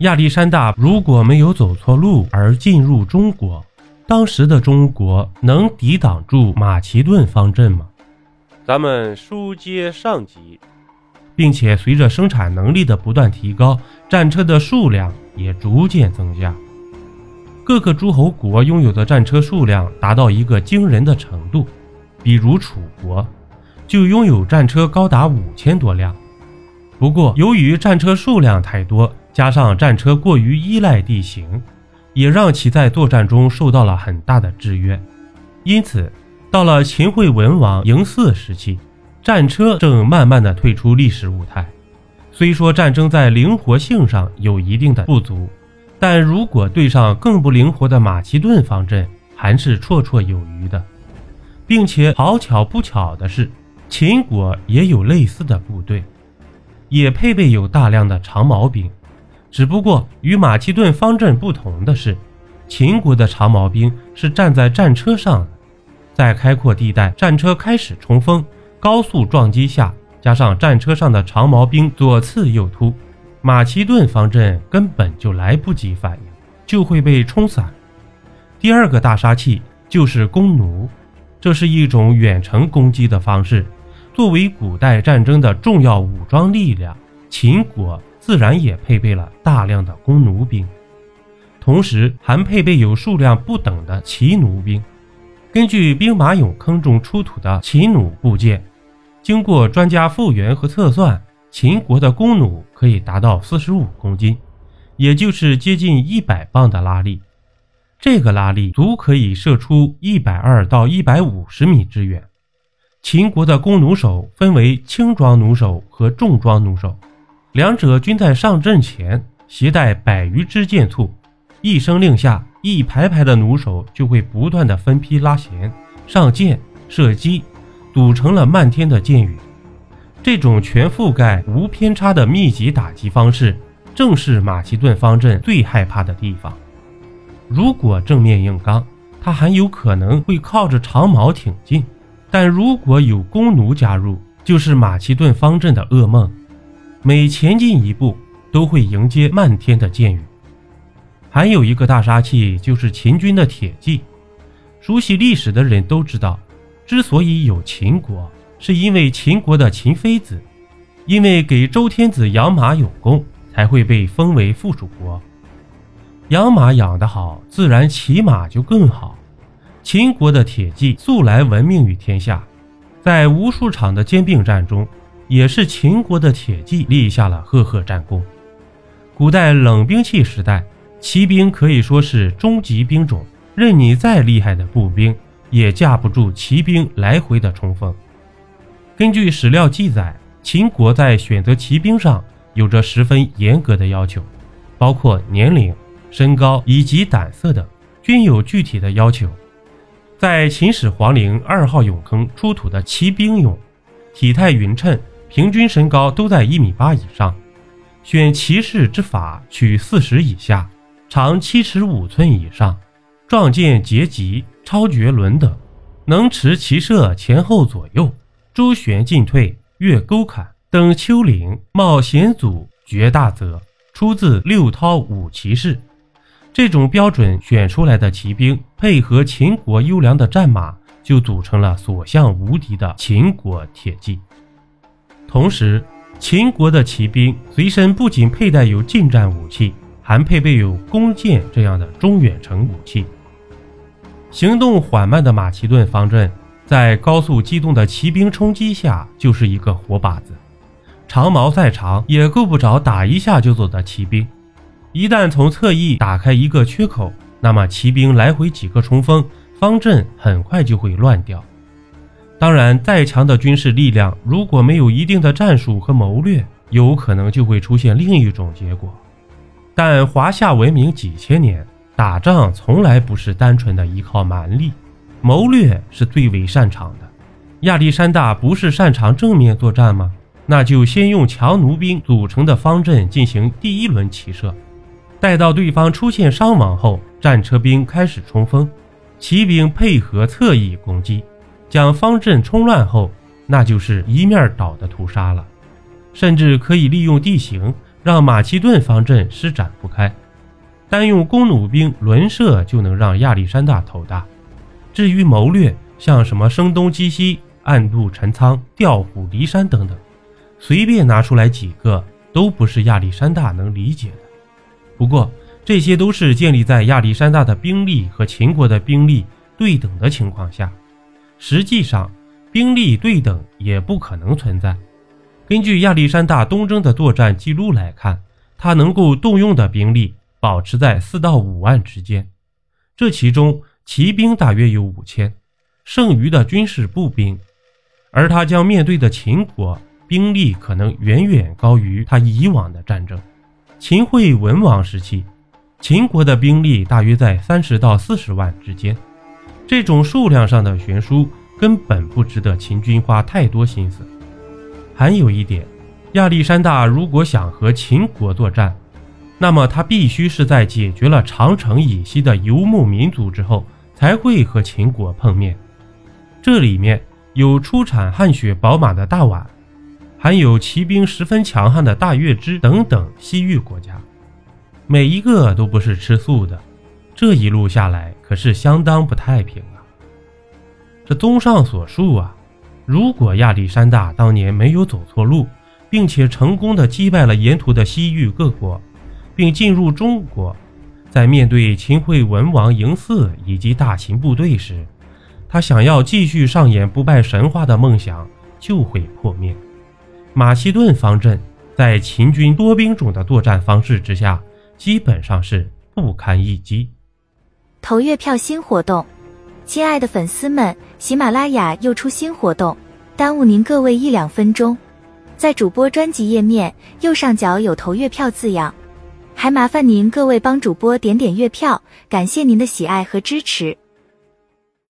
亚历山大如果没有走错路而进入中国，当时的中国能抵挡住马其顿方阵吗？咱们书接上集，并且随着生产能力的不断提高，战车的数量也逐渐增加。各个诸侯国拥有的战车数量达到一个惊人的程度，比如楚国就拥有战车高达五千多辆。不过，由于战车数量太多，加上战车过于依赖地形，也让其在作战中受到了很大的制约。因此，到了秦惠文王嬴驷时期，战车正慢慢的退出历史舞台。虽说战争在灵活性上有一定的不足，但如果对上更不灵活的马其顿方阵，还是绰绰有余的。并且好巧不巧的是，秦国也有类似的部队，也配备有大量的长矛兵。只不过与马其顿方阵不同的是，秦国的长矛兵是站在战车上的，在开阔地带，战车开始冲锋，高速撞击下，加上战车上的长矛兵左刺右突，马其顿方阵根本就来不及反应，就会被冲散。第二个大杀器就是弓弩，这是一种远程攻击的方式，作为古代战争的重要武装力量，秦国。自然也配备了大量的弓弩兵，同时还配备有数量不等的骑弩兵。根据兵马俑坑中出土的骑弩部件，经过专家复原和测算，秦国的弓弩可以达到四十五公斤，也就是接近一百磅的拉力。这个拉力足可以射出一百二到一百五十米之远。秦国的弓弩手分为轻装弩手和重装弩手。两者均在上阵前携带百余支箭簇，一声令下，一排排的弩手就会不断的分批拉弦、上箭、射击，堵成了漫天的箭雨。这种全覆盖、无偏差的密集打击方式，正是马其顿方阵最害怕的地方。如果正面硬刚，他很有可能会靠着长矛挺进；但如果有弓弩加入，就是马其顿方阵的噩梦。每前进一步，都会迎接漫天的箭雨。还有一个大杀器，就是秦军的铁骑。熟悉历史的人都知道，之所以有秦国，是因为秦国的秦妃子，因为给周天子养马有功，才会被封为附属国。养马养得好，自然骑马就更好。秦国的铁骑素来闻名于天下，在无数场的兼并战中。也是秦国的铁骑立下了赫赫战功。古代冷兵器时代，骑兵可以说是终极兵种，任你再厉害的步兵，也架不住骑兵来回的冲锋。根据史料记载，秦国在选择骑兵上有着十分严格的要求，包括年龄、身高以及胆色等，均有具体的要求。在秦始皇陵二号俑坑出土的骑兵俑，体态匀称。平均身高都在一米八以上，选骑士之法取四十以下，长七尺五寸以上，壮健结疾，超绝伦等，能持骑射前后左右，周旋进退，越沟坎，登丘陵，冒险阻，绝大泽。出自六韬五骑士。这种标准选出来的骑兵，配合秦国优良的战马，就组成了所向无敌的秦国铁骑。同时，秦国的骑兵随身不仅佩戴有近战武器，还配备有弓箭这样的中远程武器。行动缓慢的马其顿方阵，在高速机动的骑兵冲击下，就是一个活靶子。长矛再长，也够不着打一下就走的骑兵。一旦从侧翼打开一个缺口，那么骑兵来回几个冲锋，方阵很快就会乱掉。当然，再强的军事力量，如果没有一定的战术和谋略，有可能就会出现另一种结果。但华夏文明几千年，打仗从来不是单纯的依靠蛮力，谋略是最为擅长的。亚历山大不是擅长正面作战吗？那就先用强弩兵组成的方阵进行第一轮骑射，待到对方出现伤亡后，战车兵开始冲锋，骑兵配合侧翼攻击。将方阵冲乱后，那就是一面倒的屠杀了，甚至可以利用地形让马其顿方阵施展不开。单用弓弩兵轮射就能让亚历山大头大。至于谋略，像什么声东击西、暗度陈仓、调虎离山等等，随便拿出来几个，都不是亚历山大能理解的。不过，这些都是建立在亚历山大的兵力和秦国的兵力对等的情况下。实际上，兵力对等也不可能存在。根据亚历山大东征的作战记录来看，他能够动用的兵力保持在四到五万之间，这其中骑兵大约有五千，剩余的军事步兵。而他将面对的秦国兵力可能远远高于他以往的战争。秦惠文王时期，秦国的兵力大约在三十到四十万之间，这种数量上的悬殊根本不值得秦军花太多心思。还有一点，亚历山大如果想和秦国作战，那么他必须是在解决了长城以西的游牧民族之后，才会和秦国碰面。这里面有出产汗血宝马的大宛，还有骑兵十分强悍的大月支等等西域国家，每一个都不是吃素的。这一路下来可是相当不太平啊！这综上所述啊。如果亚历山大当年没有走错路，并且成功的击败了沿途的西域各国，并进入中国，在面对秦惠文王嬴驷以及大秦部队时，他想要继续上演不败神话的梦想就会破灭。马其顿方阵在秦军多兵种的作战方式之下，基本上是不堪一击。投月票新活动。亲爱的粉丝们，喜马拉雅又出新活动，耽误您各位一两分钟。在主播专辑页面右上角有投月票字样，还麻烦您各位帮主播点点月票，感谢您的喜爱和支持。